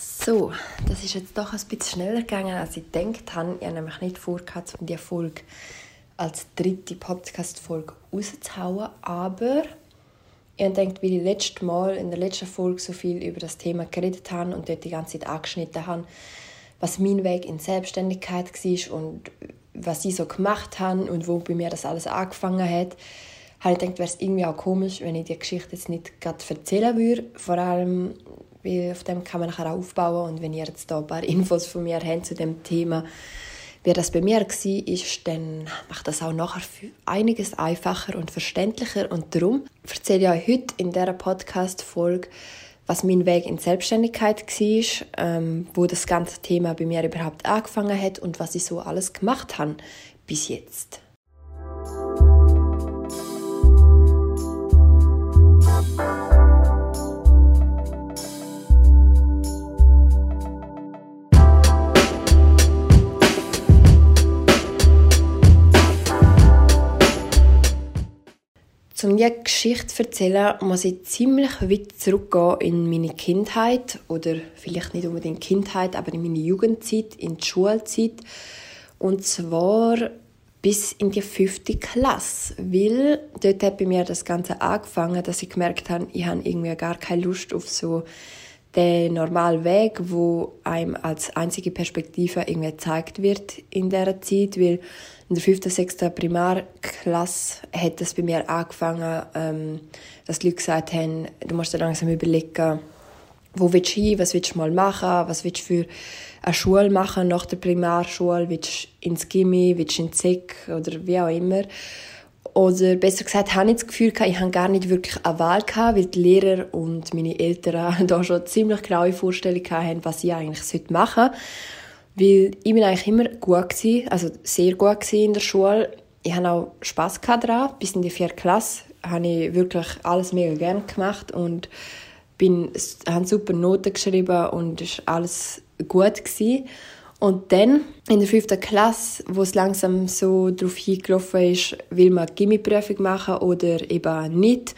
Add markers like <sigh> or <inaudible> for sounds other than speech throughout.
So, das ist jetzt doch ein bisschen schneller gegangen, als ich gedacht habe. Ich habe nämlich nicht vor, um diese Folge als dritte Podcast-Folge rauszuhauen, aber ich habe gedacht, weil ich letztes Mal in der letzten Folge so viel über das Thema geredet habe und dort die ganze Zeit angeschnitten habe, was mein Weg in Selbstständigkeit war und was ich so gemacht habe und wo bei mir das alles angefangen hat, habe ich gedacht, wäre es irgendwie auch komisch, wenn ich die Geschichte jetzt nicht gerade erzählen würde. Vor allem, weil auf dem kann man nachher aufbauen und wenn ihr jetzt da ein paar Infos von mir habt zu dem Thema, wie das bei mir war, ist, dann macht das auch nachher einiges einfacher und verständlicher und darum erzähle ich euch heute in dieser Podcast-Folge, was mein Weg in Selbstständigkeit war, ähm, wo das ganze Thema bei mir überhaupt angefangen hat und was ich so alles gemacht habe bis jetzt. Um diese Geschichte zu erzählen, muss ich ziemlich weit zurückgehen in meine Kindheit oder vielleicht nicht unbedingt Kindheit, aber in meine Jugendzeit, in die Schulzeit. Und zwar bis in die fünfte Klasse, weil dort hat bei mir das Ganze angefangen, dass ich gemerkt habe, ich habe irgendwie gar keine Lust auf so den normalen Weg, wo einem als einzige Perspektive irgendwie gezeigt wird in dieser Zeit, weil in der fünften, sechsten Primarklasse hat es bei mir angefangen, ähm, dass die Leute gesagt haben, du musst dir langsam überlegen, wo willst du hin, was willst du mal machen, was willst du für eine Schule machen nach der Primarschule, willst du ins Gimmi, willst du ins SEC oder wie auch immer. Oder besser gesagt, habe ich das Gefühl, ich habe gar nicht wirklich eine Wahl gehabt, weil die Lehrer und meine Eltern <laughs> da schon ziemlich genaue Vorstellungen haben, was ich eigentlich machen sollte. Weil ich bin eigentlich immer gut gewesen, also sehr gut gewesen in der Schule. Ich hatte auch Spass daran. Bis in die vierte Klasse habe ich wirklich alles mega gerne gemacht und bin, habe super Noten geschrieben und es war alles gut gewesen. Und dann, in der fünften Klasse, wo es langsam so darauf hingelaufen ist, will man Gimmiprüfung machen oder eben nicht,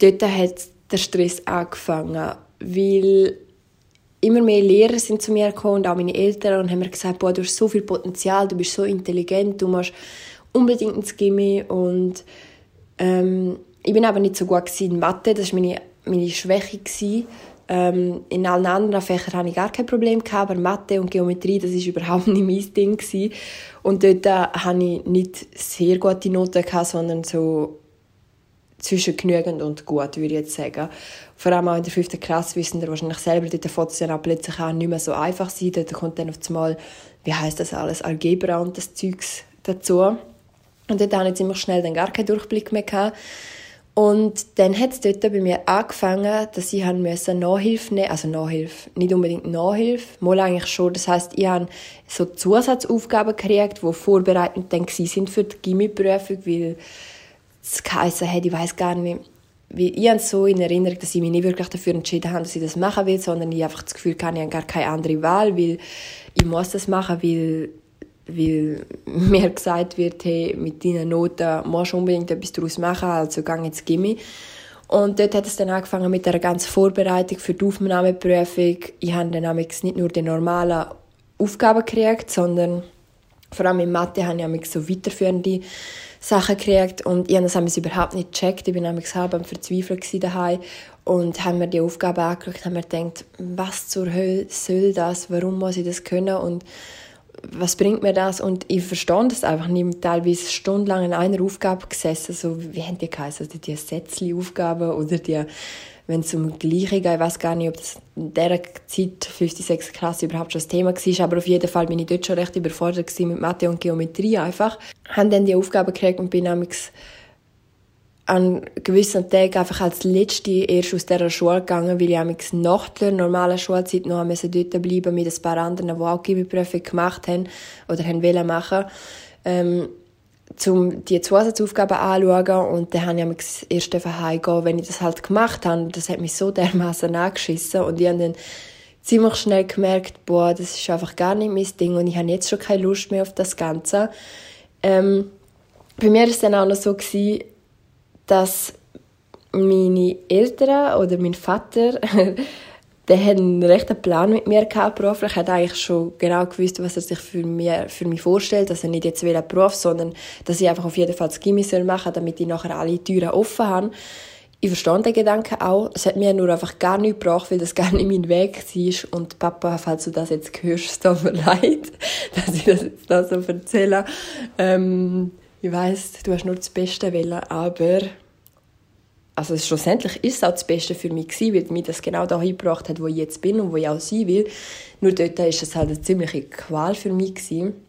dort hat der Stress angefangen, weil immer mehr Lehrer sind zu mir gekommen und auch meine Eltern und haben mir gesagt, boah, du hast so viel Potenzial, du bist so intelligent, du musst unbedingt ins Gimmi und ähm, ich bin aber nicht so gut in Mathe, das war meine, meine Schwäche. Ähm, in allen anderen Fächern hatte ich gar kein Problem, gehabt, aber Mathe und Geometrie, das war <laughs> überhaupt nicht mein Ding. Gewesen. Und dort äh, hatte ich nicht sehr gute Noten, gehabt, sondern so zwischen genügend und gut, würde ich jetzt sagen. Vor allem auch in der fünften Klasse wissen wir wahrscheinlich selber, dort es dann plötzlich auch nicht mehr so einfach sein. Dort kommt dann auf einmal, wie heißt das alles, Algebra und das Zeugs dazu. Und dort hatte ich ziemlich schnell dann gar keinen Durchblick mehr. Gehabt. Und dann hat es dort bei mir angefangen, dass ich musste Nachhilfe nehmen also Nachhilfe, nicht unbedingt Nachhilfe, mal eigentlich schon. Das heißt, ich habe so Zusatzaufgaben gekriegt, die vorbereitend dann sind für die Gimmiprüfung, weil es geheißen hat, ich weiß gar nicht, wie, ich habe so in Erinnerung, dass ich mich nicht wirklich dafür entschieden habe, dass ich das machen will, sondern ich einfach das Gefühl hatte, ich habe gar keine andere Wahl, weil ich muss das machen, weil, weil <laughs> mir gesagt wird, hey, mit deinen Noten musst du unbedingt etwas daraus machen, also gang ins Gimmi. Und dort hat es dann angefangen mit einer ganzen Vorbereitung für die Aufnahmeprüfung. Ich habe dann nicht nur die normalen Aufgaben gekriegt, sondern vor allem in Mathe habe ich so weiterführende Sachen gekriegt und ich habe das überhaupt nicht gecheckt. Ich bin nämlich halb am Verzweifeln daheim und haben mir die Aufgabe angeschaut und haben mir gedacht, was zur Hölle soll das? Warum muss ich das können? Und was bringt mir das? Und ich verstand das einfach nicht. Teilweise stundenlang in einer Aufgabe gesessen, so wie haben die geheißen? Also die Sätzli-Aufgaben oder die wenn es um Gleichung geht. Ich weiß gar nicht, ob das in dieser Zeit, 5. 6. Klasse, überhaupt schon das Thema war, aber auf jeden Fall bin ich dort schon recht überfordert mit Mathe und Geometrie einfach. Haben dann die Aufgabe gekriegt und bin nämlich an gewissen Tagen einfach als Letzte erst aus dieser Schule gegangen, weil ich nämlich nach der normalen Schulzeit noch dort bleiben mit ein paar anderen, die auch Gimmiprüfung gemacht haben oder haben wollen machen. Ähm, um die Zusatzaufgaben anzuschauen und dann habe ich das erste heimgehen, wenn ich das halt gemacht habe. Das hat mich so <laughs> dermaßen angeschissen und ich habe dann ziemlich schnell gemerkt, boah, das ist einfach gar nicht mein Ding und ich habe jetzt schon keine Lust mehr auf das Ganze. Ähm, bei mir war es dann auch noch so, gewesen, dass meine Eltern oder mein Vater <laughs> der hat einen rechten Plan mit mir gehabt, beruflich. Er hat eigentlich schon genau gewusst, was er sich für mich, für mich vorstellt. Dass er nicht jetzt will einen Beruf, sondern dass ich einfach auf jeden Fall das Gimmi machen damit ich nachher alle Türen offen habe. Ich verstehe den Gedanken auch. Es hat mir nur einfach gar nichts gebracht, weil das gar nicht mein Weg war. Und Papa, falls du das jetzt hörst, tut mir <laughs> leid, dass ich das jetzt da so erzähle. Ähm, ich weiss, du hast nur das Beste wollen, aber also schlussendlich ist es auch das Beste für mich gewesen, weil mich das genau dahin gebracht hat, wo ich jetzt bin und wo ich auch sein will. Nur dort war es halt eine ziemliche Qual für mich gewesen. <laughs>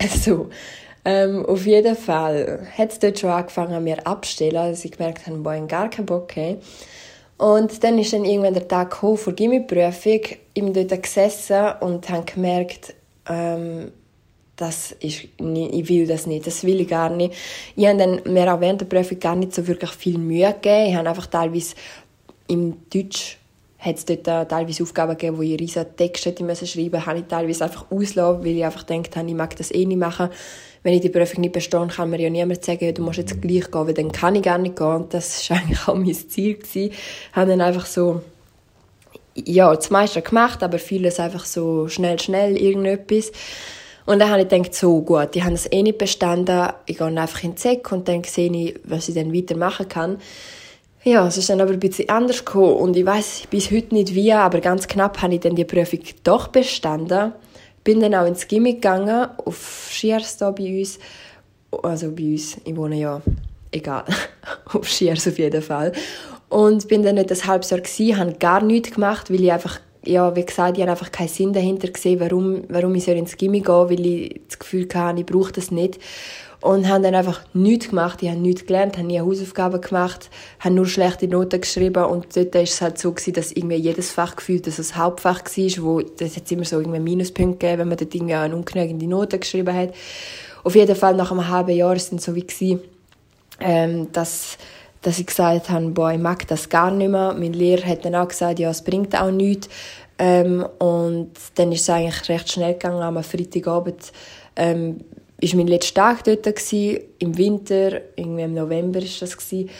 Also, ähm, auf jeden Fall hat es dort schon angefangen, mir abzustellen, als ich gemerkt habe, boah, gar keinen Bock habe. Und dann ist dann irgendwann der Tag gekommen vor Gimmiprüfung. Ich bin dort gesessen und habe gemerkt, ähm, das ist nicht, ich will das nicht, das will ich gar nicht. Ich habe dann mir auch während der Prüfung gar nicht so wirklich viel Mühe gegeben. Ich habe einfach teilweise im Deutsch hat es dort teilweise Aufgaben gegeben, wo ich riesige Texte hätte schreiben musste, habe ich teilweise einfach auslassen, weil ich einfach gedacht habe, ich mag das eh nicht machen. Wenn ich die Prüfung nicht bestehe, kann mir ja niemand sagen, du musst jetzt gleich gehen, weil dann kann ich gar nicht gehen. Und das war <laughs> eigentlich auch mein Ziel. Gewesen. Ich habe dann einfach so, ja, das meiste gemacht, aber vieles einfach so schnell, schnell irgendetwas. Und dann habe ich gedacht, so gut, ich habe das eh nicht bestanden, ich gehe einfach in den Zeck und dann sehe ich, was ich dann weitermachen kann. Ja, es ist dann aber ein bisschen anders gekommen und ich weiß bis heute nicht wie, aber ganz knapp habe ich dann die Prüfung doch bestanden. Bin dann auch ins Gimmick gegangen, auf Schiers da bei uns, also bei uns, ich wohne ja, egal, <laughs> auf Schiers auf jeden Fall. Und bin dann nicht ein halbes Jahr gewesen, habe gar nichts gemacht, weil ich einfach ja, wie gesagt, ich habe einfach keinen Sinn dahinter gesehen, warum, warum ich ins Gimmi gehen weil ich das Gefühl hatte, ich brauche das nicht. Und habe dann einfach nichts gemacht. Ich habe nichts gelernt, habe nie Hausaufgaben gemacht, habe nur schlechte Noten geschrieben. Und dort war es halt so, gewesen, dass irgendwie jedes Fach gefühlt dass es Hauptfach war, wo das jetzt immer so irgendwie Minuspunkte gegeben, wenn man dort irgendwie eine ungenügende Note geschrieben hat. Auf jeden Fall nach einem halben Jahr war dann so wie, gewesen, ähm, dass dass ich gesagt habe, boah, ich mag das gar nicht mehr. Mein Lehrer hat dann auch gesagt, ja, es bringt auch nichts. Ähm, und dann ist es eigentlich recht schnell gegangen. Am Freitagabend ähm, war mein letzter Tag dort, gewesen, im Winter, irgendwie im November war das. Gewesen.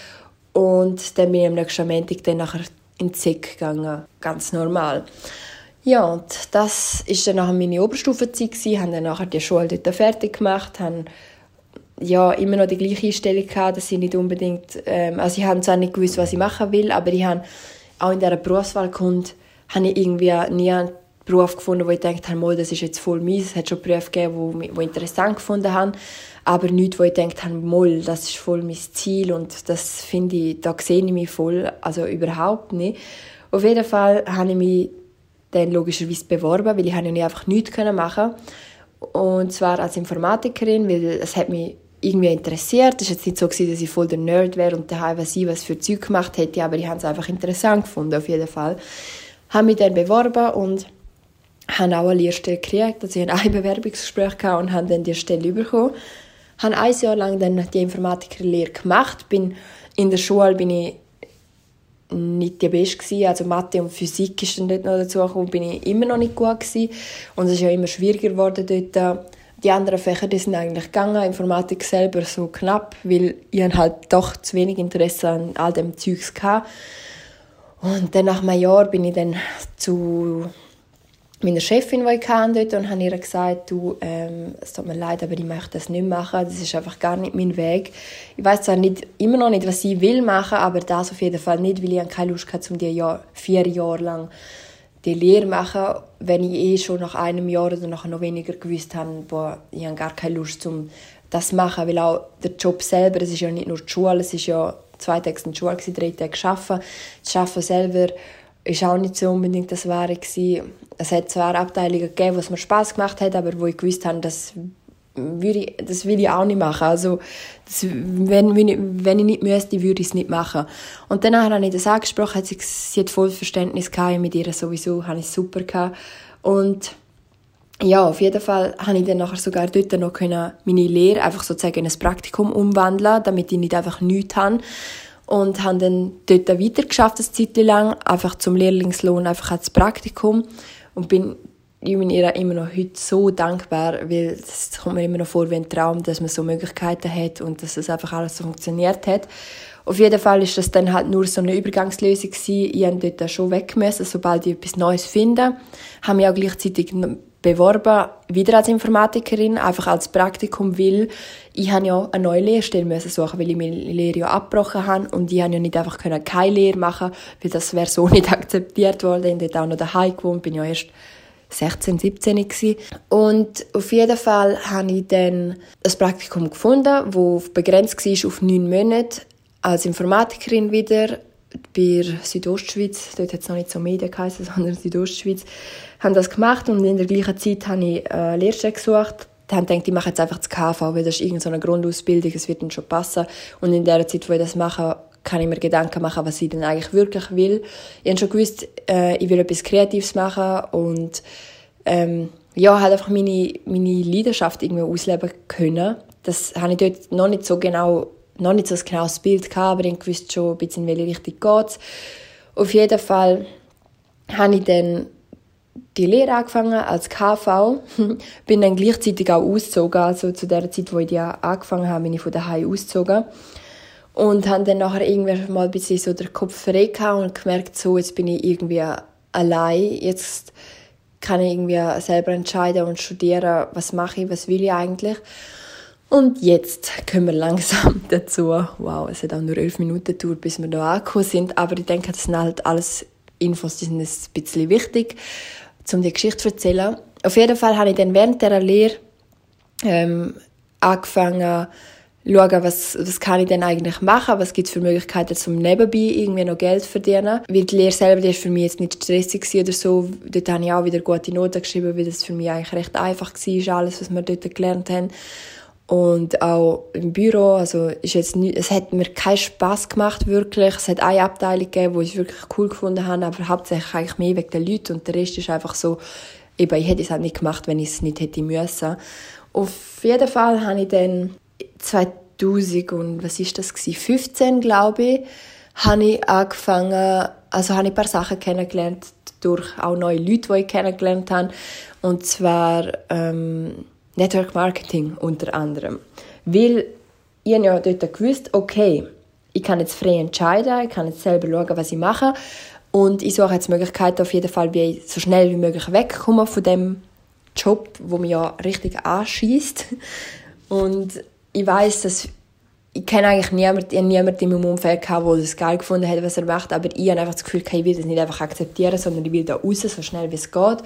Und dann bin ich am nächsten Montag dann nachher in den Zeck gegangen, ganz normal. Ja, und das war dann nachher meine Oberstufenzeit. Ich habe dann nachher die Schule dort fertig gemacht, habe ja, immer noch die gleiche Einstellung gehabt, dass ich nicht unbedingt, ähm, also ich habe zwar nicht gewusst, was ich machen will, aber ich habe auch in dieser Berufswahlkunde habe ich irgendwie nie einen Beruf gefunden, wo ich gedacht habe, das ist jetzt voll mies. Es hat schon Berufe gegeben, die ich interessant gefunden habe, aber nichts, wo ich gedacht habe, das ist voll mein Ziel und das finde ich, da sehe ich mich voll, also überhaupt nicht. Auf jeden Fall habe ich mich dann logischerweise beworben, weil ich ja nicht einfach nichts machen und zwar als Informatikerin, weil es hat mich irgendwie interessiert. Es war jetzt nicht so, dass ich voll der Nerd wäre und daheim was ich was für Zeug gemacht hätte, aber ich habe es einfach interessant gefunden, auf jeden Fall. Habe mich dann beworben und habe auch eine Lehrstelle gekriegt. Also ich <laughs> hatte ein Bewerbungsgespräch und habe dann die Stelle bekommen. Ich habe ein Jahr lang dann die Informatikerlehre gemacht. Bin in der Schule bin ich nicht die Beste gewesen. Also Mathe und Physik ist dann dort noch dazu gekommen, bin ich immer noch nicht gut gewesen. Und es ist ja immer schwieriger geworden dort. Die anderen Fächer, die sind eigentlich gegangen, Informatik selber so knapp, weil ich halt doch zu wenig Interesse an all dem Zeugs hatte. Und dann nach einem Jahr bin ich dann zu meiner Chefin, die ich hatte, dort und habe ihr gesagt, du, ähm, es tut mir leid, aber ich möchte das nicht machen. Das ist einfach gar nicht mein Weg. Ich weiß zwar nicht, immer noch nicht, was ich will machen, aber das auf jeden Fall nicht, weil ich keine Lust hatte, um die Jahr, vier Jahre lang die Lehre machen, wenn ich eh schon nach einem Jahr oder nachher noch weniger gewusst habe, boah, ich habe gar keine Lust, um das zu machen, weil auch der Job selber, es ist ja nicht nur die Schule, es ist ja zwei Tage in der Schule, drei Tage arbeiten. Das Arbeiten selber ist auch nicht so unbedingt das Wahre gewesen. Es hat zwar Abteilungen gegeben, wo mir Spaß gemacht hat, aber wo ich gewusst habe, das würde ich, das will ich auch nicht machen. Also, das, wenn, wenn, ich, wenn ich nicht müsste, würde ich es nicht machen. Und danach habe ich das angesprochen, hat sie, sie hat voll Verständnis gehabt, mit ihr sowieso, habe ich super gehabt. Und ja, auf jeden Fall habe ich dann nachher sogar dort noch können meine Lehre einfach sozusagen in ein Praktikum umwandeln, damit ich nicht einfach nichts habe und habe dann dort weiter geschafft, eine Zeit lang, einfach zum Lehrlingslohn, einfach als Praktikum und bin ich bin ihr immer noch heute so dankbar, weil es kommt mir immer noch vor wie ein Traum, dass man so Möglichkeiten hat und dass es einfach alles so funktioniert hat. Auf jeden Fall ist das dann halt nur so eine Übergangslösung gewesen. Ich musste dort schon weg müssen, sobald ich etwas Neues finde. Habe mich auch gleichzeitig beworben, wieder als Informatikerin, einfach als Praktikum, weil ich habe ja eine neue Lehrstelle müssen suchen, weil ich meine Lehre ja abgebrochen habe und ich habe ja nicht einfach keine Lehre machen, weil das wäre so <laughs> nicht akzeptiert worden. Ich habe auch noch daheim gewohnt, bin ja erst 16, 17 gewesen. Und auf jeden Fall habe ich dann ein Praktikum gefunden, das begrenzt war auf neun Monate als Informatikerin wieder bei Südostschweiz, dort hat es noch nicht so Medien geheißen, <laughs> sondern Südostschweiz, haben das gemacht und in der gleichen Zeit habe ich eine Lehrstelle gesucht. Die haben gedacht, ich mache jetzt einfach das KV, weil das ist irgendeine Grundausbildung, es wird dann schon passen. Und in der Zeit, wo ich das mache, kann ich mir Gedanken machen, was ich denn eigentlich wirklich will. Ich habe schon gewusst, äh, ich will etwas Kreatives machen und ähm, ja, halt einfach meine, meine Leidenschaft irgendwie ausleben können. Das habe ich dort noch nicht so genau noch nicht so ein genaues Bild gehabt, aber ich wusste schon ein bisschen, in welche Richtung geht Auf jeden Fall habe ich dann die Lehre angefangen als KV, <laughs> bin dann gleichzeitig auch ausgezogen, also zu der Zeit, wo ich die angefangen habe, bin ich von daheim ausgezogen und habe dann nachher irgendwann mal ein bisschen so den Kopf frei und gemerkt, so, jetzt bin ich irgendwie allein, jetzt kann ich irgendwie selber entscheiden und studieren, was mache ich, was will ich eigentlich und jetzt kommen wir langsam <laughs> dazu. Wow, es hat auch nur elf Minuten gedauert, bis wir da angekommen sind. Aber ich denke, das sind halt alles Infos, die sind ein bisschen wichtig, um die Geschichte zu erzählen. Auf jeden Fall habe ich dann während dieser Lehre ähm, angefangen, schauen, was, was kann ich denn eigentlich machen, was gibt es für Möglichkeiten zum nebenbei irgendwie noch Geld verdienen. Weil die Lehre selber die ist für mich jetzt nicht stressig oder so. Dort habe ich auch wieder gute Noten geschrieben, weil das für mich eigentlich recht einfach war, alles, was wir dort gelernt haben. Und auch im Büro, also ist jetzt nicht, es hat mir keinen Spaß gemacht, wirklich. Es hat eine Abteilung gegeben, die ich wirklich cool gefunden habe, aber hauptsächlich eigentlich mehr wegen den Leuten und der Rest ist einfach so, eben, ich hätte es halt nicht gemacht, wenn ich es nicht hätte müssen. Auf jeden Fall habe ich dann 2000 und was ist das gewesen? 15, glaube ich, habe ich angefangen, also habe ich ein paar Sachen kennengelernt durch auch neue Leute, die ich kennengelernt habe. Und zwar, ähm, Network Marketing unter anderem. Weil ich ja dort gewusst, okay, ich kann jetzt frei entscheiden, ich kann jetzt selber schauen, was ich mache und ich suche jetzt Möglichkeiten auf jeden Fall, wie ich so schnell wie möglich wegkomme von dem Job, wo mich ja richtig anschießt. Und ich weiß, dass ich kenne eigentlich niemanden, niemanden in meinem Umfeld gehabt, der das geil gefunden hat, was er macht, aber ich habe einfach das Gefühl, ich will das nicht einfach akzeptieren, sondern ich will da raus, so schnell wie es geht.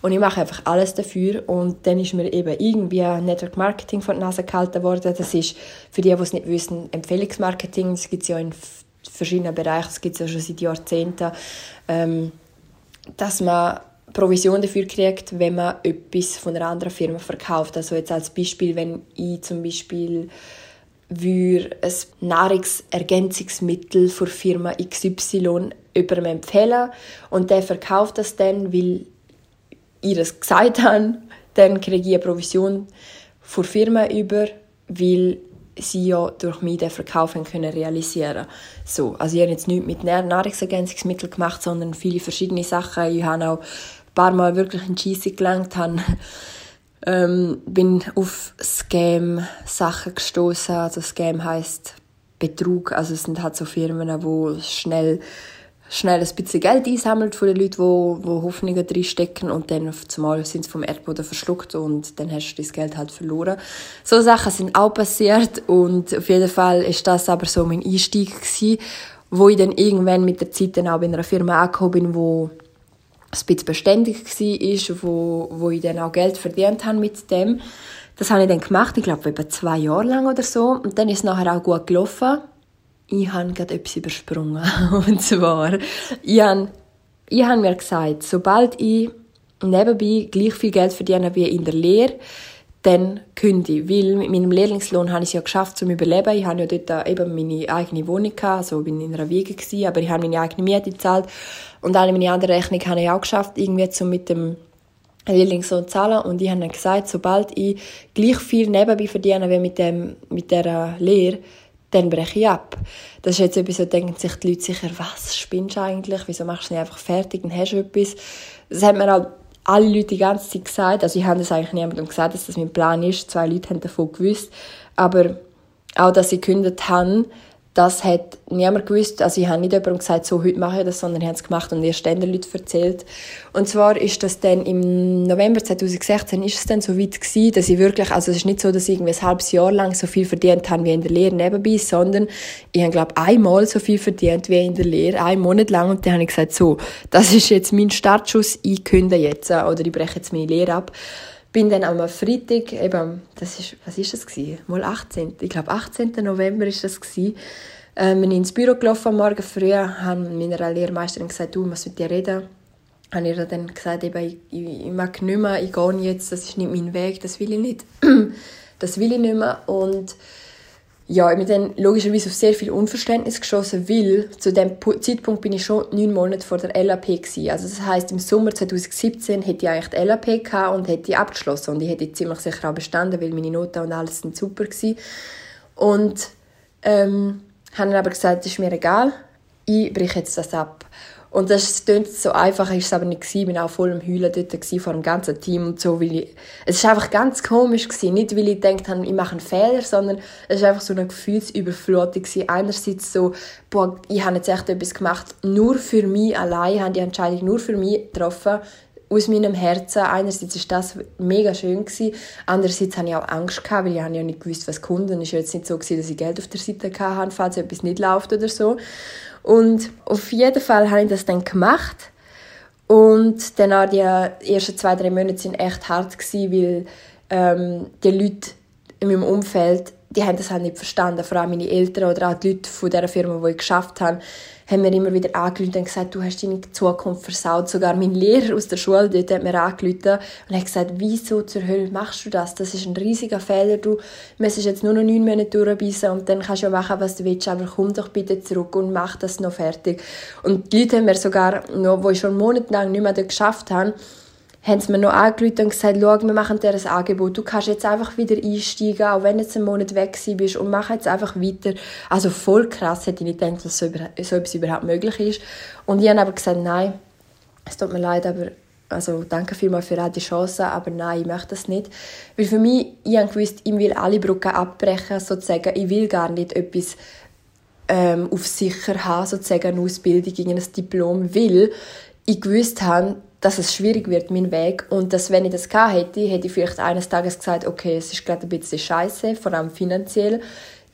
Und ich mache einfach alles dafür. Und dann ist mir eben irgendwie Network Marketing von der Nase gehalten worden. Das ist, für die, die es nicht wissen, Empfehlungsmarketing. Das gibt es ja in verschiedenen Bereichen, das gibt es ja schon seit Jahrzehnten, ähm, dass man Provision dafür kriegt, wenn man etwas von einer anderen Firma verkauft. Also jetzt als Beispiel, wenn ich zum Beispiel würde ein Nahrungsergänzungsmittel für Firma XY jemandem empfehlen und der verkauft das dann, weil ihr es gesagt haben, dann kriege ich eine Provision für Firma über, weil sie ja durch mich den Verkauf können realisieren so Also ich habe jetzt nichts mit Nahrungsergänzungsmitteln gemacht, sondern viele verschiedene Sachen. Ich habe auch paar Mal wirklich in Scheisse gelangt, habe ähm, bin auf Scam-Sachen gestoßen. Also Scam heißt Betrug. Also es sind halt so Firmen, wo schnell schnell ein bisschen Geld einsammelt von den Leuten, die, die Hoffnungen drinstecken und dann auf einmal sind sie vom Erdboden verschluckt und dann hast du das Geld halt verloren. So Sachen sind auch passiert und auf jeden Fall ist das aber so mein Einstieg gewesen, wo ich dann irgendwann mit der Zeit dann auch in einer Firma angekommen bin, wo ein bisschen beständig war, wo, wo ich dann auch Geld verdient habe mit dem. Das habe ich dann gemacht, ich glaube, etwa zwei Jahre lang oder so. Und dann ist es nachher auch gut gelaufen. Ich habe gerade etwas übersprungen. <laughs> Und zwar, ich habe, ich habe mir gesagt, sobald ich nebenbei gleich viel Geld verdiene wie in der Lehre, dann kündige. Weil mit meinem Lehrlingslohn habe ich es ja geschafft, zum Überleben. Ich habe ja dort eben meine eigene Wohnung gehabt, also bin in einer Wiege gewesen, aber ich habe meine eigene Miete gezahlt. Und alle meine anderen Rechnungen habe ich auch geschafft, irgendwie zum mit dem Lehrlingslohn zu zahlen. Und ich habe dann gesagt, sobald ich gleich viel nebenbei verdiene wie mit, dem, mit dieser Lehre, dann breche ich ab. Das ist jetzt etwas, so denken sich die Leute sicher, was spinnst du eigentlich? Wieso machst du nicht einfach fertig, dann hast du etwas. Das hat mir auch alle Leute die ganze Zeit gesagt, also ich habe das eigentlich niemandem gesagt, dass das mein Plan ist, zwei Leute haben davon gewusst, aber auch, dass sie gekündigt haben, das hat niemand gewusst. Also ich habe nicht jemandem gesagt, so, heute mache ich das, sondern ich habe es gemacht und erst dann den Leuten erzählt. Und zwar ist das dann im November 2016 ist es dann so weit gewesen, dass ich wirklich, also es ist nicht so, dass ich irgendwie ein halbes Jahr lang so viel verdient habe wie in der Lehre nebenbei, sondern ich habe, glaube einmal so viel verdient wie in der Lehre, einen Monat lang und dann habe ich gesagt, so, das ist jetzt mein Startschuss, ich kündige jetzt oder ich breche jetzt meine Lehre ab bin dann am Freitag, eben, das ist, was ist das gewesen? Mal 18. Ich glaube, 18. November ist das gewesen. Ähm, bin ins Büro gelaufen am Morgen früh, habe meiner Lehrmeisterin gesagt, du, ich muss mit dir reden. Habe ihr dann gesagt, eben, ich, ich, ich mag nicht mehr, ich gehe jetzt, das ist nicht mein Weg, das will ich nicht. <clears throat> das will ich nicht mehr. Und ja, ich bin dann logischerweise auf sehr viel Unverständnis geschossen, weil zu dem Zeitpunkt bin ich schon neun Monate vor der LAP gewesen. Also das heißt im Sommer 2017 hätte ich eigentlich die LAP und hätte die abgeschlossen und ich hätte ziemlich sicher auch bestanden, weil meine Noten und alles sind super gewesen. Und ähm, haben aber gesagt, das ist mir egal, ich breche jetzt das ab. Und das klingt so einfach, ist es aber nicht gewesen. Ich war auch voll im Heulen dort vor dem ganzen Team und so, weil ich, es war einfach ganz komisch gewesen. Nicht, weil ich gedacht habe, ich mache einen Fehler, sondern es war einfach so eine Gefühlsüberflutung gewesen. Einerseits so, boah, ich habe jetzt echt etwas gemacht, nur für mich allein, ich habe die Entscheidung nur für mich getroffen, aus meinem Herzen. Einerseits ist das mega schön andererseits hatte ich auch Angst gehabt, weil ich ja nicht gewusst, was kommt. Und es war jetzt nicht so dass ich Geld auf der Seite hatte, falls etwas nicht läuft oder so. Und auf jeden Fall habe ich das dann gemacht. Und dann auch die ersten zwei, drei Monate waren echt hart, weil ähm, die Leute in meinem Umfeld, die haben das halt nicht verstanden. Vor allem meine Eltern oder auch die Leute von dieser Firma, die ich geschafft habe, haben mir immer wieder angerufen und gesagt, du hast deine Zukunft versaut. Sogar mein Lehrer aus der Schule dort hat mir angerufen und hat gesagt, wieso zur Hölle machst du das? Das ist ein riesiger Fehler. Du müsstest jetzt nur noch neun Monate durchbeissen und dann kannst du ja machen, was du willst, aber komm doch bitte zurück und mach das noch fertig. Und die Leute haben mir sogar noch, wo ich schon monatelang nicht mehr geschafft habe, haben sie mir noch angerufen und gesagt, schau, wir machen dir ein Angebot. Du kannst jetzt einfach wieder einsteigen, auch wenn du jetzt einen Monat weg bist und mach jetzt einfach weiter. Also voll krass, hätte ich nicht gedacht, dass so, so etwas überhaupt möglich ist. Und ich habe aber gesagt, nein, es tut mir leid, aber also danke vielmals für all die Chancen, aber nein, ich möchte das nicht. Weil für mich, ich habe gewusst, ich will alle Brücken abbrechen, sozusagen. Ich will gar nicht etwas ähm, auf sicher haben, sozusagen eine Ausbildung, ein Diplom, weil ich gewusst habe, dass es schwierig wird, mein Weg. Und dass, wenn ich das gehabt hätte, hätte ich vielleicht eines Tages gesagt, okay, es ist gerade ein bisschen scheiße, vor allem finanziell.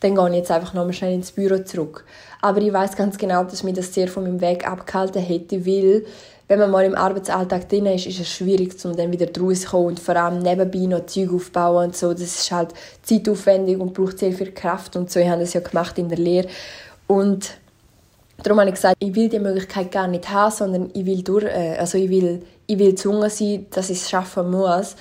Dann gehe ich jetzt einfach nochmal schnell ins Büro zurück. Aber ich weiß ganz genau, dass mir das sehr von meinem Weg abgehalten hätte, weil wenn man mal im Arbeitsalltag drin ist, ist es schwierig, um dann wieder rauszukommen und vor allem nebenbei noch Zeug aufbauen und so. Das ist halt zeitaufwendig und braucht sehr viel Kraft und so. Ich habe das ja gemacht in der Lehre. Und Darum habe ich gesagt, ich will die Möglichkeit gar nicht haben, sondern ich will durch, äh, also ich will, ich will gezwungen sein, dass ich es schaffen muss.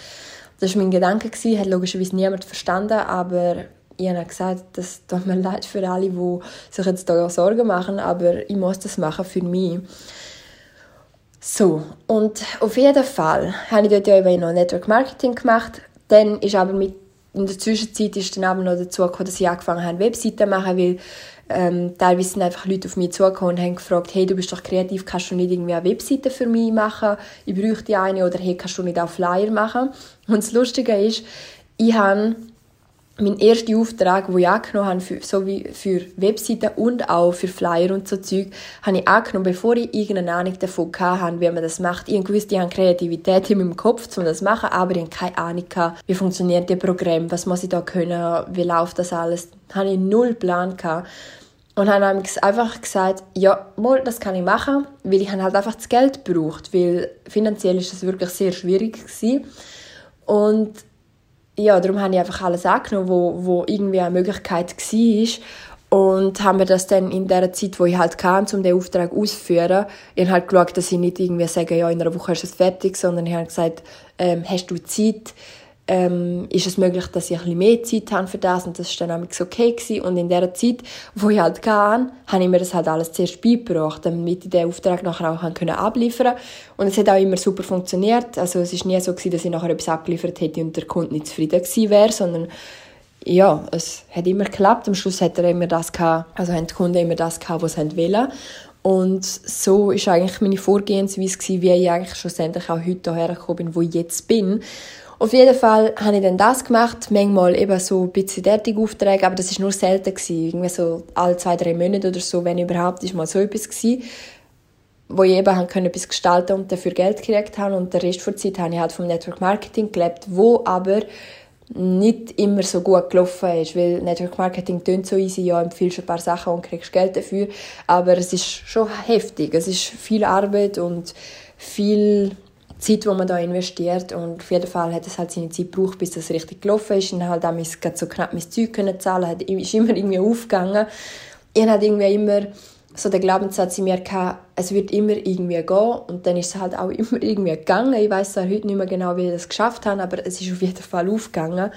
Das war mein Gedanke, gewesen, hat logischerweise niemand verstanden, aber ich habe gesagt, das tut mir <laughs> leid für alle, die sich jetzt da Sorgen machen, aber ich muss das machen für mich. So, und auf jeden Fall habe ich dort ja eben noch Network Marketing gemacht. Dann ist aber mit, in der Zwischenzeit ist dann aber noch dazu gekommen, dass ich angefangen habe, Webseiten zu machen, weil ähm, teilweise sind einfach Leute auf mich zugekommen und haben gefragt, hey, du bist doch kreativ, kannst du nicht irgendwie eine Webseite für mich machen? Ich bräuchte eine oder hey, kannst du nicht auch Flyer machen? Und das Lustige ist, ich habe mein erster Auftrag, den ich angenommen habe, für, so wie für Webseiten und auch für Flyer und so Zeug, habe ich angenommen, bevor ich irgendeine Ahnung davon hatte, wie man das macht. Ich wusste, ich habe Kreativität in meinem Kopf, um das zu machen, aber ich habe keine Ahnung, wie funktioniert das Programm, was muss ich da können, wie läuft das alles. Da hatte ich null Plan. Gehabt. Und habe einfach gesagt, ja, mal, das kann ich machen, weil ich halt einfach das Geld braucht, weil finanziell ist das wirklich sehr schwierig gewesen. Und ja, darum habe ich einfach alles angenommen, wo, wo irgendwie eine Möglichkeit war. Und haben wir das dann in der Zeit, wo ich halt kam, um den Auftrag auszuführen, ich habe halt geschaut, dass ich nicht irgendwie sage, ja, in einer Woche ist es fertig, sondern ich habe gesagt, ähm, hast du Zeit, ähm, ist es möglich, dass ich ein mehr Zeit habe für das? Und das war dann auch okay gewesen. und in der Zeit, wo ich halt kam, habe ich mir das halt alles zuerst beigebracht, damit ich den Auftrag nachher auch können abliefern und es hat auch immer super funktioniert, also es ist nie so gewesen, dass ich nachher etwas abgeliefert hätte und der Kunde nicht zufrieden gewesen wäre, sondern ja, es hat immer geklappt, am Schluss hat er immer das gehabt, also haben die Kunden immer das gehabt, was sie wollen. Und so ist eigentlich meine Vorgehensweise gewesen, wie ich eigentlich schlussendlich auch heute hierher gekommen bin, wo ich jetzt bin Auf jeden Fall habe ich dann das gemacht, manchmal eben so ein bisschen derartige Aufträge, aber das ist nur selten gewesen. Irgendwie so alle zwei, drei Monate oder so, wenn überhaupt, ist mal so etwas gewesen, wo ich eben etwas gestalten und dafür Geld gekriegt habe. Und der Rest der Zeit habe ich halt vom Network Marketing gelebt, wo aber nicht immer so gut gelaufen ist, weil Network Marketing tönt so easy, ja, empfiehlst ein paar Sachen und kriegst Geld dafür, aber es ist schon heftig, es ist viel Arbeit und viel Zeit, die man da investiert und auf jeden Fall hat es halt seine Zeit gebraucht, bis das richtig gelaufen ist und halt auch so knapp mein Zeug können zahlen, hat, ist immer irgendwie aufgegangen. Ich hatte irgendwie immer so der Glaubenssatz in mir gehabt, es wird immer irgendwie gehen und dann ist es halt auch <laughs> immer irgendwie gegangen. Ich weiß zwar heute nicht mehr genau, wie ich das geschafft habe, aber es ist auf jeden Fall aufgegangen.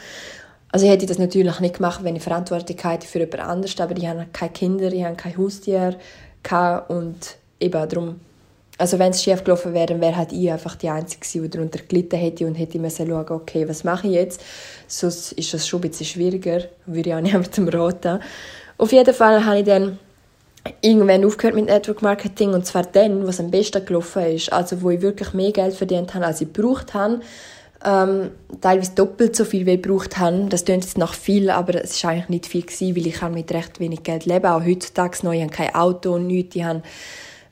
Also ich hätte das natürlich nicht gemacht, wenn ich Verantwortung hätte für jemand anderes, aber ich habe keine Kinder, ich habe kein Haustier und eben darum, also wenn es schief gelaufen wäre, dann wäre halt ich einfach die Einzige die darunter gelitten hätte und hätte müssen schauen, okay, was mache ich jetzt? Sonst ist das schon ein bisschen schwieriger, würde ich auch <laughs> niemandem raten. Auf jeden Fall habe ich dann irgendwann aufgehört mit Network Marketing und zwar dann, was am besten gelaufen ist, also wo ich wirklich mehr Geld verdient habe, als ich gebraucht habe, ähm, teilweise doppelt so viel, wie ich gebraucht habe. Das klingt jetzt nach viel, aber es war eigentlich nicht viel gewesen, weil ich mit recht wenig Geld leben Auch heutzutage noch, ich habe kein Auto und nichts, ich habe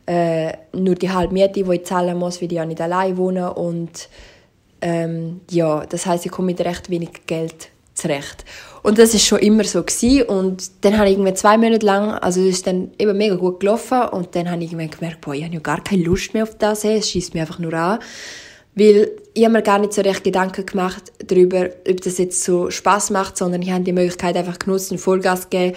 äh, nur die halbe Miete, die ich zahlen muss, weil ich ja nicht allein wohne. Und ähm, ja, das heißt, ich komme mit recht wenig Geld zurecht. Und das ist schon immer so gewesen. und dann habe ich irgendwie zwei Monate lang, also es ist dann eben mega gut gelaufen. Und dann habe ich irgendwann gemerkt, boah, ich habe ja gar keine Lust mehr auf das, es schießt mir einfach nur an, weil ich habe mir gar nicht so recht Gedanken gemacht darüber, ob das jetzt so Spaß macht, sondern ich habe die Möglichkeit einfach genutzt und Vollgas gegeben,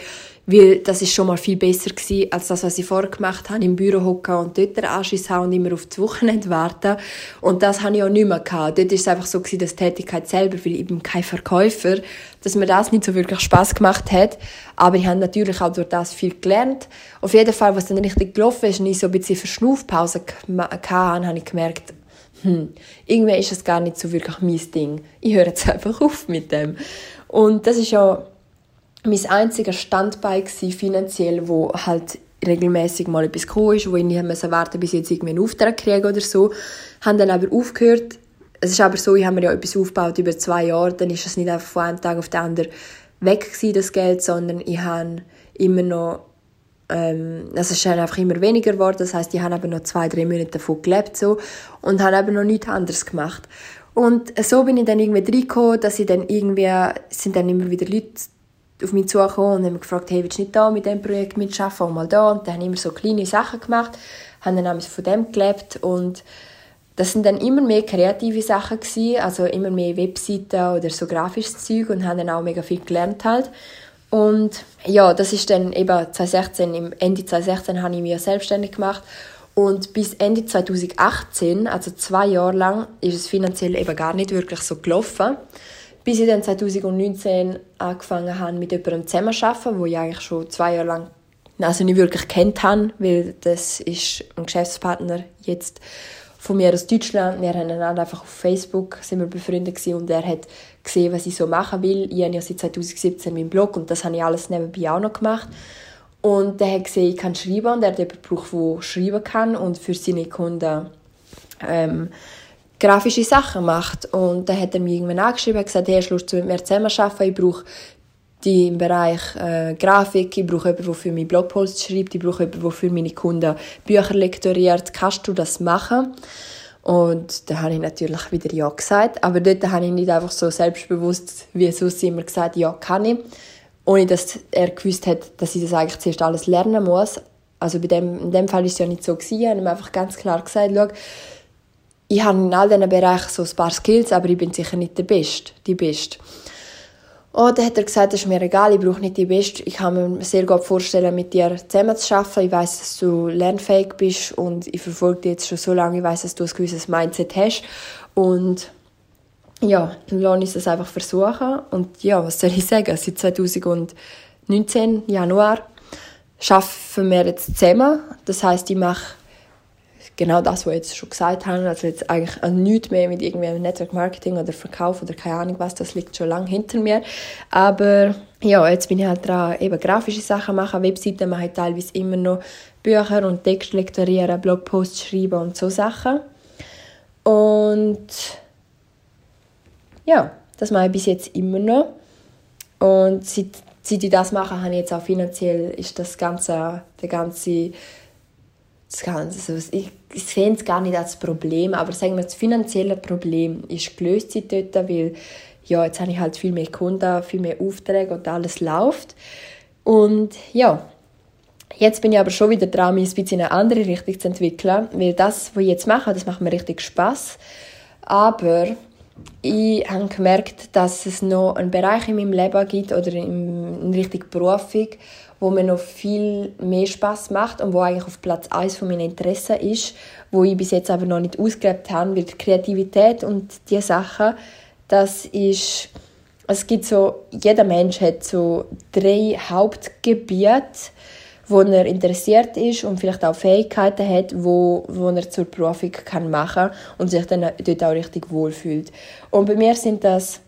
weil das ist schon mal viel besser gewesen, als das, was ich vorher gemacht habe, im Büro hocken und dort den Anschiss haben und immer auf das Wochenende warten. Und das habe ich auch nicht mehr gehabt. Dort ist es einfach so gewesen, dass die Tätigkeit selber, weil ich eben kein Verkäufer, dass mir das nicht so wirklich Spaß gemacht hat. Aber ich habe natürlich auch durch das viel gelernt. Auf jeden Fall, was dann richtig gelaufen ist und ich so ein bisschen Verschnaufpause hatte, habe ich gemerkt, hm, irgendwie ist es gar nicht so wirklich mein Ding. Ich höre jetzt <laughs> einfach auf mit dem. Und das ist ja mein einziger Standbein gewesen, finanziell, wo halt regelmäßig mal etwas gekommen ist, wo ich nicht musste warten bis ich jetzt irgendwie einen Auftrag kriege oder so. Haben dann aber aufgehört. Es ist aber so, ich habe mir ja etwas aufgebaut über zwei Jahre, dann ist es nicht einfach von einem Tag auf den anderen weg gewesen, das Geld, sondern ich habe immer noch ähm, also es ist einfach immer weniger geworden, das heißt, ich habe eben noch zwei, drei Monate davon gelebt so, und habe eben noch nichts anderes gemacht. Und so bin ich dann irgendwie reingekommen, dass ich dann irgendwie, sind dann immer wieder Leute auf mich zugekommen und haben mich gefragt, hey, willst du nicht da mit diesem Projekt mitarbeiten und mal da? Und dann habe ich immer so kleine Sachen gemacht, habe dann von dem gelebt und das sind dann immer mehr kreative Sachen gewesen, also immer mehr Webseiten oder so grafisches Zeug und habe dann auch mega viel gelernt halt. Und ja, das ist dann eben 2016, im Ende 2016 habe ich mich selbstständig gemacht und bis Ende 2018, also zwei Jahre lang, ist es finanziell eben gar nicht wirklich so gelaufen bis ich dann 2019 angefangen habe, mit jemandem zusammenzuarbeiten, wo ich eigentlich schon zwei Jahre lang also nicht wirklich kennt habe, weil das ist ein Geschäftspartner jetzt von mir aus Deutschland. Wir haben einander einfach auf Facebook sind wir befreundet gewesen und er hat gesehen, was ich so machen will. Ich habe ja seit 2017 meinen Blog und das habe ich alles nebenbei auch noch gemacht. Und er hat gesehen, ich kann schreiben und er hat jemanden gebraucht, der schreiben kann und für seine Kunden ähm, grafische Sachen macht. Und dann hat er mich irgendwann angeschrieben gesagt, hey, Lust, mit mir zusammenzuarbeiten? Ich brauche die im Bereich äh, Grafik, ich brauche jemanden, der für meine Blogposts schreibt, ich brauche jemanden, der für meine Kunden Bücher lektoriert. Kannst du das machen? Und da habe ich natürlich wieder Ja gesagt. Aber dort habe ich nicht einfach so selbstbewusst, wie sonst immer gesagt, ja, kann ich. Ohne dass er gewusst hat, dass ich das eigentlich zuerst alles lernen muss. Also bei dem, in dem Fall war es ja nicht so gewesen. Ich habe ihm einfach ganz klar gesagt, schau, ich habe in all diesen Bereichen so ein paar Skills, aber ich bin sicher nicht der Beste, die Beste. Und dann hat er gesagt, das ist mir egal, ich brauche nicht die Beste. Ich kann mir sehr gut vorstellen, mit dir zusammen zu arbeiten. Ich weiß, dass du lernfähig bist und ich verfolge dich jetzt schon so lange. Ich weiß, dass du ein gewisses Mindset hast. Und ja, dann lasse ich es einfach versuchen. Und ja, was soll ich sagen? Seit 2019, Januar, arbeiten wir jetzt zusammen. Das heißt, ich mache genau das, was ich jetzt schon gesagt habe, also jetzt eigentlich an nichts mehr mit irgendwelchem Network Marketing oder Verkauf oder keine Ahnung was, das liegt schon lange hinter mir. Aber ja, jetzt bin ich halt dran, eben grafische Sachen machen, Webseiten mache ich teilweise immer noch Bücher und Texte lektorieren, Blogposts schreiben und so Sachen. Und ja, das mache ich bis jetzt immer noch. Und seit, seit ich das mache, habe ich jetzt auch finanziell ist das ganze, der ganze, das ganze also ich, ich sehe es gar nicht als Problem, aber sagen wir, das finanzielle Problem ist gelöst dort, weil ja, jetzt habe ich halt viel mehr Kunden, viel mehr Aufträge und alles läuft. Und ja, jetzt bin ich aber schon wieder dran, mich ein bisschen in eine andere Richtung zu entwickeln, weil das, was ich jetzt mache, das macht mir richtig Spaß. Aber ich habe gemerkt, dass es noch einen Bereich in meinem Leben gibt oder in, Richtung Berufung, wo mir noch viel mehr Spaß macht und wo eigentlich auf Platz 1 von meinen Interessen ist, wo ich bis jetzt aber noch nicht ausgelebt habe, weil die Kreativität und diese Sachen, das ist, es gibt so, jeder Mensch hat so drei Hauptgebiete, wo er interessiert ist und vielleicht auch Fähigkeiten hat, wo, wo er zur Berufung kann machen und sich dann dort auch richtig wohlfühlt. Und bei mir sind das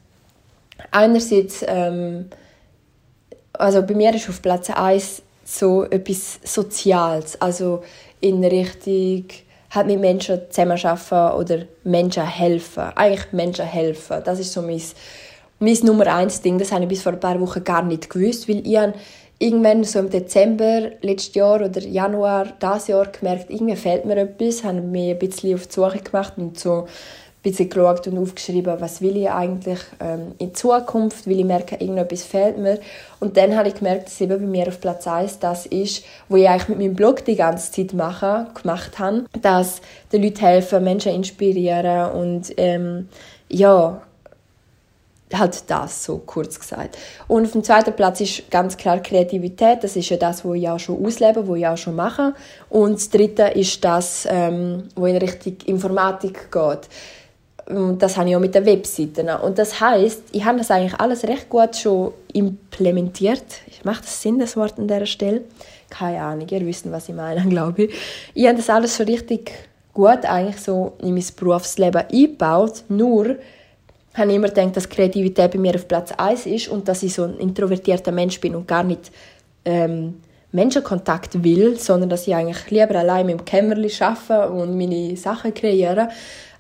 einerseits, ähm, also bei mir ist auf Platz 1 so etwas Soziales, also in Richtung halt mit Menschen zusammenarbeiten oder Menschen helfen. Eigentlich Menschen helfen. Das ist so mein, mein Nummer eins Ding. Das habe ich bis vor ein paar Wochen gar nicht gewusst, weil ich irgendwann so im Dezember letztes Jahr oder Januar dieses Jahr gemerkt, irgendwie fehlt mir etwas, habe mich ein bisschen auf die Suche gemacht und so bisschen geschaut und aufgeschrieben, was will ich eigentlich ähm, in Zukunft, weil ich merke, irgendetwas fehlt mir. Und dann habe ich gemerkt, dass eben bei mir auf Platz 1 das ist, wo ich eigentlich mit meinem Blog die ganze Zeit mache, gemacht habe, dass den Leuten helfen, Menschen inspirieren und ähm, ja, halt das, so kurz gesagt. Und auf dem zweiten Platz ist ganz klar Kreativität. Das ist ja das, was ich auch schon auslebe, was ich auch schon mache. Und das dritte ist das, ähm, wo in Richtung Informatik geht. Und das habe ich auch mit den Webseiten. Und das heißt, ich habe das eigentlich alles recht gut schon implementiert. Macht das Sinn, das Wort an dieser Stelle? Keine Ahnung, ihr wisst, was ich meine, <laughs> glaube ich. Ich habe das alles schon richtig gut eigentlich so in mein Berufsleben eingebaut. Nur habe ich immer gedacht, dass Kreativität bei mir auf Platz 1 ist und dass ich so ein introvertierter Mensch bin und gar nicht ähm, Menschenkontakt will, sondern dass ich eigentlich lieber allein im Kämmerli arbeite und meine Sachen kreiere.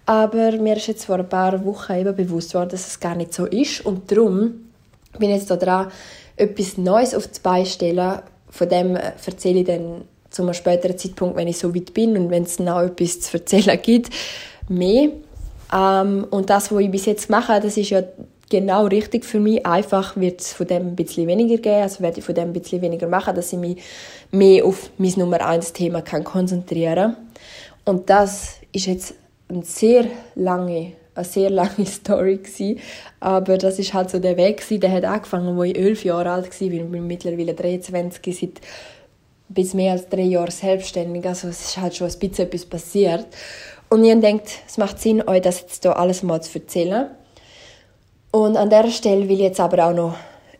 Aber mir ist jetzt vor ein paar Wochen eben bewusst worden, dass es gar nicht so ist und darum bin ich jetzt da dran, etwas Neues auf die Beine stellen. Von dem erzähle ich dann zu einem späteren Zeitpunkt, wenn ich so weit bin und wenn es noch etwas zu erzählen gibt, mehr. Ähm, und das, was ich bis jetzt mache, das ist ja genau richtig für mich. Einfach wird es von dem ein bisschen weniger geben, also werde ich von dem ein bisschen weniger machen, dass ich mich mehr auf mein Nummer 1 Thema kann konzentrieren Und das ist jetzt eine sehr lange, eine sehr lange <laughs> Story gewesen. aber das ist halt so der Weg gewesen. Der hat angefangen, als ich elf Jahre alt war, ich bin mittlerweile 23, seit bis mehr als drei Jahren selbstständig, also es ist halt schon ein bisschen etwas passiert. Und ich denkt, es macht Sinn, euch das jetzt hier alles mal zu erzählen. Und an der Stelle will ich jetzt aber auch noch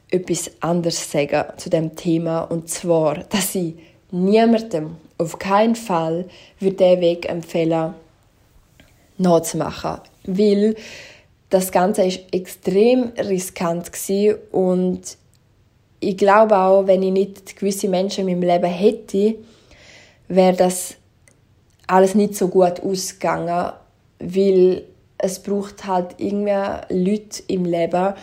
etwas anderes sagen zu dem Thema. Und zwar, dass ich niemandem auf keinen Fall würde diesen Weg empfehlen, nachzumachen. Weil das Ganze ist extrem riskant und ich glaube auch, wenn ich nicht gewisse Menschen in meinem Leben hätte, wäre das alles nicht so gut ausgegangen, weil es braucht halt irgendwie Leute im Leben,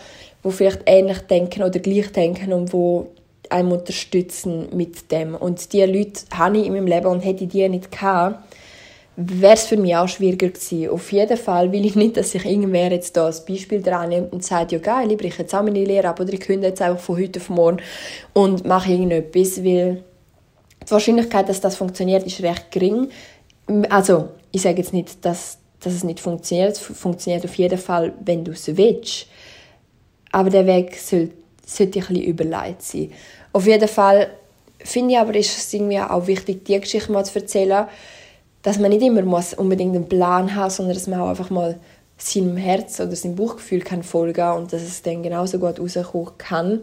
die vielleicht ähnlich denken oder gleich denken und die einem unterstützen mit dem. Und diese Leute habe ich in meinem Leben und hätte ich die nicht gehabt, wäre es für mich auch schwieriger gewesen. Auf jeden Fall will ich nicht, dass sich irgendwer jetzt da als Beispiel dran nimmt und sagt, ja geil, ich breche jetzt auch meine Lehre ab oder ich kündige jetzt einfach von heute auf morgen und mache irgendetwas, weil die Wahrscheinlichkeit, dass das funktioniert, ist recht gering also ich sage jetzt nicht, dass, dass es nicht funktioniert. Es funktioniert auf jeden Fall, wenn du es willst. Aber der Weg soll, sollte ein bisschen überlegt sein. Auf jeden Fall finde ich aber, ist es irgendwie auch wichtig, die Geschichte mal zu erzählen, dass man nicht immer muss unbedingt einen Plan haben sondern dass man auch einfach mal seinem Herz oder seinem Bauchgefühl kann folgen und dass es dann genauso gut rauskommen kann.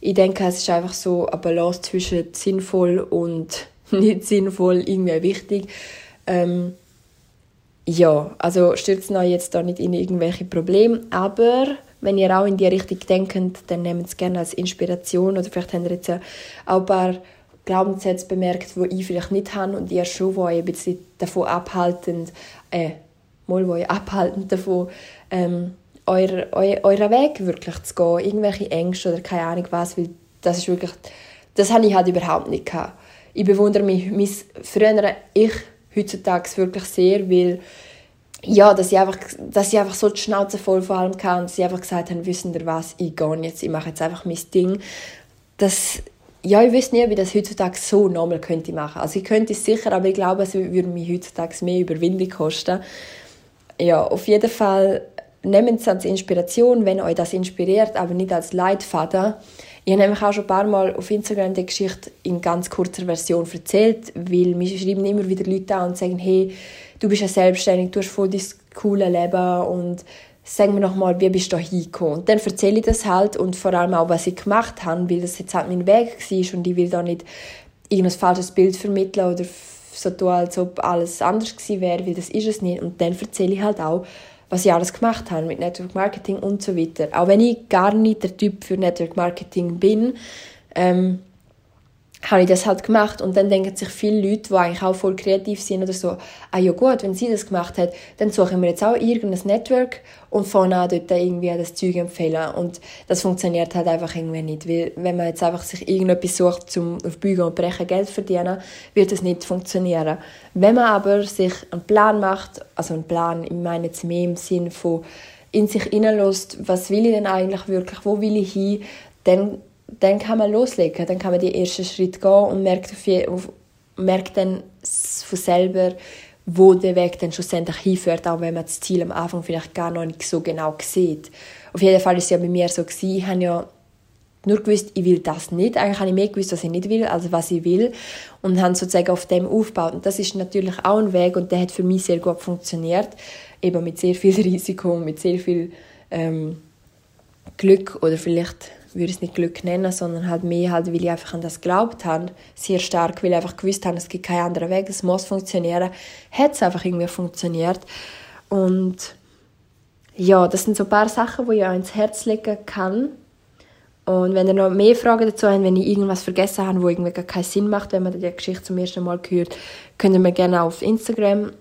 Ich denke, es ist einfach so eine Balance zwischen sinnvoll und <laughs> nicht sinnvoll irgendwie wichtig. Ähm, ja, also stürzt euch jetzt da nicht in irgendwelche Probleme, aber wenn ihr auch in die Richtung denkt, dann nehmt es gerne als Inspiration oder vielleicht habt ihr jetzt auch ein paar Glaubenssätze bemerkt, die ich vielleicht nicht habe und ihr schon, die ein bisschen davon abhalten, äh, mal, wo ihr abhalten davon, ähm, euer, euer, euren Weg wirklich zu gehen, irgendwelche Ängste oder keine Ahnung was, weil das ist wirklich, das habe ich halt überhaupt nicht gehabt. Ich bewundere mich, mein frühere Ich heutzutage wirklich sehr, weil ja, dass ich einfach, dass ich einfach so die Schnauze voll vor allem kann und sie einfach gesagt haben, wissen ihr was, ich gehe jetzt, ich mache jetzt einfach mein Ding. Das, ja, ich wüsste nie, wie das heutzutage so normal könnte machen. Also ich könnte es sicher, aber ich glaube, es würde mich heutzutage mehr Überwindung kosten. Ja, auf jeden Fall nehmt es als Inspiration, wenn euch das inspiriert, aber nicht als Leitfaden. Ich habe nämlich auch schon ein paar Mal auf Instagram die Geschichte in ganz kurzer Version erzählt, weil mich schreiben immer wieder Leute an und sagen, hey, du bist ja selbstständig, du hast voll dein coole Leben und sag mir noch mal, wie bist du da hingekommen? Und dann erzähle ich das halt und vor allem auch, was ich gemacht habe, weil das jetzt halt mein Weg war und ich will da nicht irgendein falsches Bild vermitteln oder so tun, als ob alles anders gewesen wäre, weil das ist es nicht. Und dann erzähle ich halt auch, was ich alles gemacht habe mit Network Marketing und so weiter. Auch wenn ich gar nicht der Typ für Network Marketing bin, ähm, habe ich das halt gemacht und dann denken sich viele Leute, die eigentlich auch voll kreativ sind oder so, ah ja gut, wenn sie das gemacht hat, dann suchen wir jetzt auch irgendein Network und fangen an, dort irgendwie das Zeug empfehlen und das funktioniert halt einfach irgendwie nicht, weil wenn man jetzt einfach sich irgendetwas sucht, zum auf Bügeln und Brechen Geld zu verdienen, wird das nicht funktionieren. Wenn man aber sich einen Plan macht, also einen Plan, ich meine jetzt mehr im Sinn von in sich hineinlässt, was will ich denn eigentlich wirklich, wo will ich hin, dann dann kann man loslegen, dann kann man die ersten Schritte gehen und merkt, auf, merkt dann von selber, wo der Weg dann schlussendlich hinführt, auch wenn man das Ziel am Anfang vielleicht gar noch nicht so genau sieht. Auf jeden Fall ist es ja bei mir so gewesen, ich habe ja nur gewusst, ich will das nicht. Eigentlich habe ich mehr gewusst, was ich nicht will, also was ich will. Und habe sozusagen auf dem aufgebaut. Und das ist natürlich auch ein Weg und der hat für mich sehr gut funktioniert. Eben mit sehr viel <laughs> Risiko, mit sehr viel ähm, Glück oder vielleicht würde es nicht Glück nennen, sondern halt mehr halt, weil ich einfach an das geglaubt habe, sehr stark, weil ich einfach gewusst habe, es gibt keinen anderen Weg, es muss funktionieren, hat es einfach irgendwie funktioniert und ja, das sind so ein paar Sachen, die ich auch ins Herz legen kann und wenn ihr noch mehr Fragen dazu habt, wenn ich irgendwas vergessen habe, wo irgendwie gar keinen Sinn macht, wenn man die Geschichte zum ersten Mal hört, könnt ihr mir gerne auf Instagram,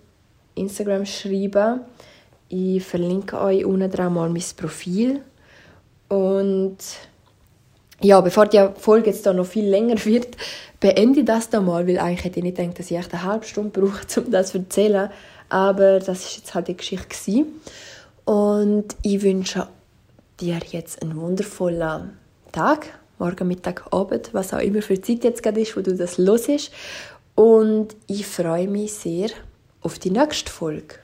Instagram schreiben. Ich verlinke euch unten dran mal mein Profil. Und ja, bevor die Folge jetzt da noch viel länger wird, beende das da mal, weil eigentlich hätte ich nicht gedacht, dass ich echt eine halbe Stunde brauche, <laughs> um das zu erzählen. Aber das ist jetzt halt die Geschichte gewesen. Und ich wünsche dir jetzt einen wundervollen Tag, morgen, Mittag, Abend, was auch immer für Zeit jetzt gerade ist, wo du das ist. Und ich freue mich sehr auf die nächste Folge.